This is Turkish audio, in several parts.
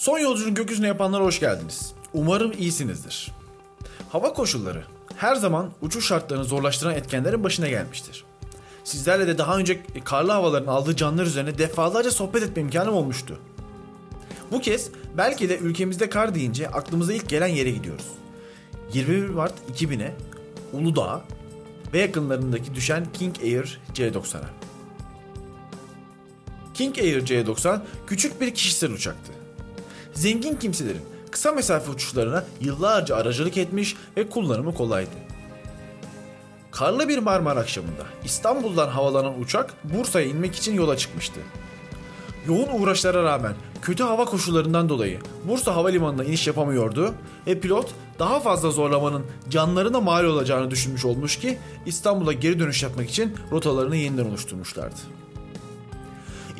Son yolculuğun gökyüzüne yapanlara hoş geldiniz. Umarım iyisinizdir. Hava koşulları her zaman uçuş şartlarını zorlaştıran etkenlerin başına gelmiştir. Sizlerle de daha önce karlı havaların aldığı canlar üzerine defalarca sohbet etme imkanım olmuştu. Bu kez belki de ülkemizde kar deyince aklımıza ilk gelen yere gidiyoruz. 21 Mart 2000'e Uludağ ve yakınlarındaki düşen King Air C90'a. King Air C90 küçük bir kişisel uçaktı. Zengin kimselerin kısa mesafe uçuşlarına yıllarca aracılık etmiş ve kullanımı kolaydı. Karlı bir Marmara akşamında İstanbul'dan havalanan uçak Bursa'ya inmek için yola çıkmıştı. Yoğun uğraşlara rağmen kötü hava koşullarından dolayı Bursa Havalimanı'na iniş yapamıyordu ve pilot daha fazla zorlamanın canlarına mal olacağını düşünmüş olmuş ki İstanbul'a geri dönüş yapmak için rotalarını yeniden oluşturmuşlardı.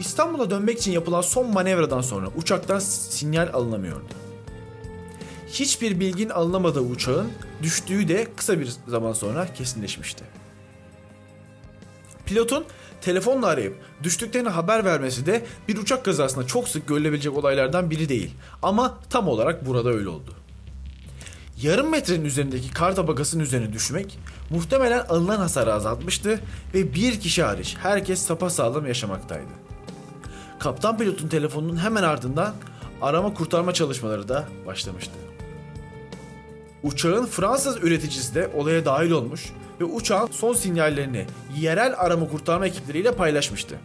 İstanbul'a dönmek için yapılan son manevradan sonra uçaktan sinyal alınamıyordu. Hiçbir bilgin alınamadığı uçağın düştüğü de kısa bir zaman sonra kesinleşmişti. Pilotun telefonla arayıp düştüklerini haber vermesi de bir uçak kazasında çok sık görülebilecek olaylardan biri değil. Ama tam olarak burada öyle oldu. Yarım metrenin üzerindeki kar tabakasının üzerine düşmek muhtemelen alınan hasarı azaltmıştı ve bir kişi hariç herkes sapasağlam yaşamaktaydı. Kaptan pilotun telefonunun hemen ardından arama kurtarma çalışmaları da başlamıştı. Uçağın Fransız üreticisi de olaya dahil olmuş ve uçağın son sinyallerini yerel arama kurtarma ekipleriyle paylaşmıştı.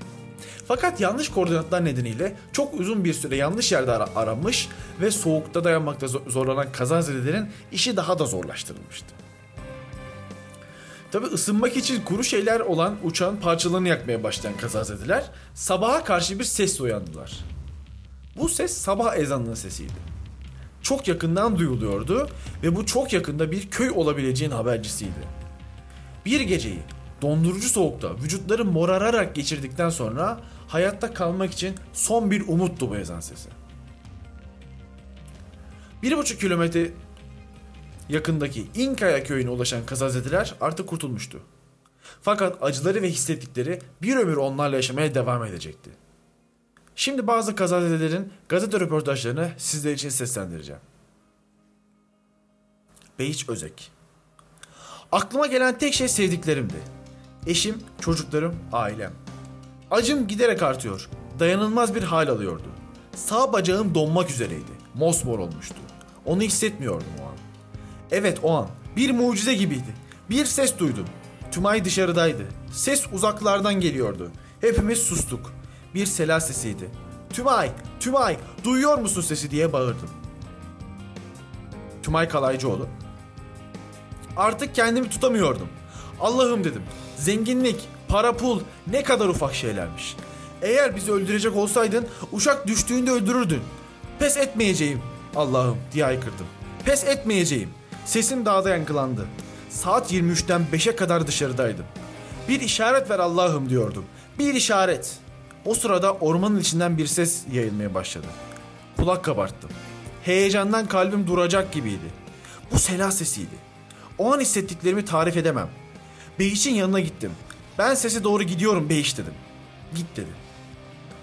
Fakat yanlış koordinatlar nedeniyle çok uzun bir süre yanlış yerde ara- aranmış ve soğukta dayanmakta zo- zorlanan kazazedelerin işi daha da zorlaştırılmıştı. Tabi ısınmak için kuru şeyler olan uçağın parçalarını yakmaya başlayan kazazedeler sabaha karşı bir sesle uyandılar. Bu ses sabah ezanının sesiydi. Çok yakından duyuluyordu ve bu çok yakında bir köy olabileceğin habercisiydi. Bir geceyi dondurucu soğukta vücutları morararak geçirdikten sonra hayatta kalmak için son bir umuttu bu ezan sesi. Bir buçuk kilometre yakındaki İnkaya köyüne ulaşan kazazedeler artık kurtulmuştu. Fakat acıları ve hissettikleri bir ömür onlarla yaşamaya devam edecekti. Şimdi bazı kazazedelerin gazete röportajlarını sizler için seslendireceğim. Beyiç Özek Aklıma gelen tek şey sevdiklerimdi. Eşim, çocuklarım, ailem. Acım giderek artıyor. Dayanılmaz bir hal alıyordu. Sağ bacağım donmak üzereydi. Mosmor olmuştu. Onu hissetmiyordum o an. Evet o an. Bir mucize gibiydi. Bir ses duydum. Tümay dışarıdaydı. Ses uzaklardan geliyordu. Hepimiz sustuk. Bir sela sesiydi. Tümay, Tümay, duyuyor musun sesi diye bağırdım. Tümay Kalaycıoğlu. Artık kendimi tutamıyordum. Allah'ım dedim. Zenginlik, para pul ne kadar ufak şeylermiş. Eğer bizi öldürecek olsaydın uçak düştüğünde öldürürdün. Pes etmeyeceğim Allah'ım diye haykırdım. Pes etmeyeceğim. Sesim dağda yankılandı. Saat 23'ten 5'e kadar dışarıdaydım. Bir işaret ver Allah'ım diyordum. Bir işaret. O sırada ormanın içinden bir ses yayılmaya başladı. Kulak kabarttım. Heyecandan kalbim duracak gibiydi. Bu sela sesiydi. O an hissettiklerimi tarif edemem. Beyiç'in yanına gittim. Ben sese doğru gidiyorum Beyiç dedim. Git dedi.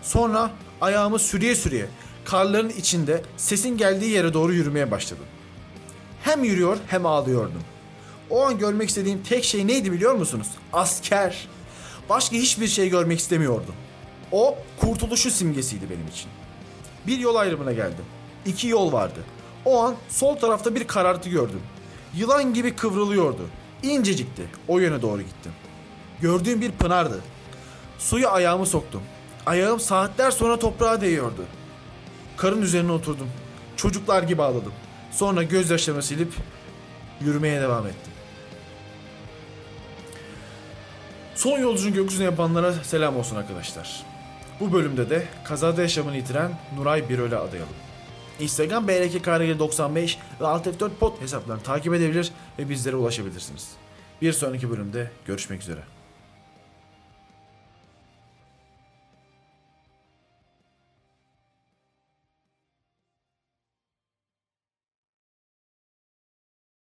Sonra ayağımı sürüye sürüye karların içinde sesin geldiği yere doğru yürümeye başladım. Hem yürüyor hem ağlıyordum. O an görmek istediğim tek şey neydi biliyor musunuz? Asker. Başka hiçbir şey görmek istemiyordum. O kurtuluşu simgesiydi benim için. Bir yol ayrımına geldim. İki yol vardı. O an sol tarafta bir karartı gördüm. Yılan gibi kıvrılıyordu. İncecikti. O yöne doğru gittim. Gördüğüm bir pınardı. Suya ayağımı soktum. Ayağım saatler sonra toprağa değiyordu. Karın üzerine oturdum. Çocuklar gibi ağladım. Sonra gözyaşlarımı silip yürümeye devam ettim. Son yolculuğun gökyüzüne yapanlara selam olsun arkadaşlar. Bu bölümde de kazada yaşamını yitiren Nuray Biröl'e adayalım. Instagram brkkrg95 ve alt F4 pod hesaplarını takip edebilir ve bizlere ulaşabilirsiniz. Bir sonraki bölümde görüşmek üzere.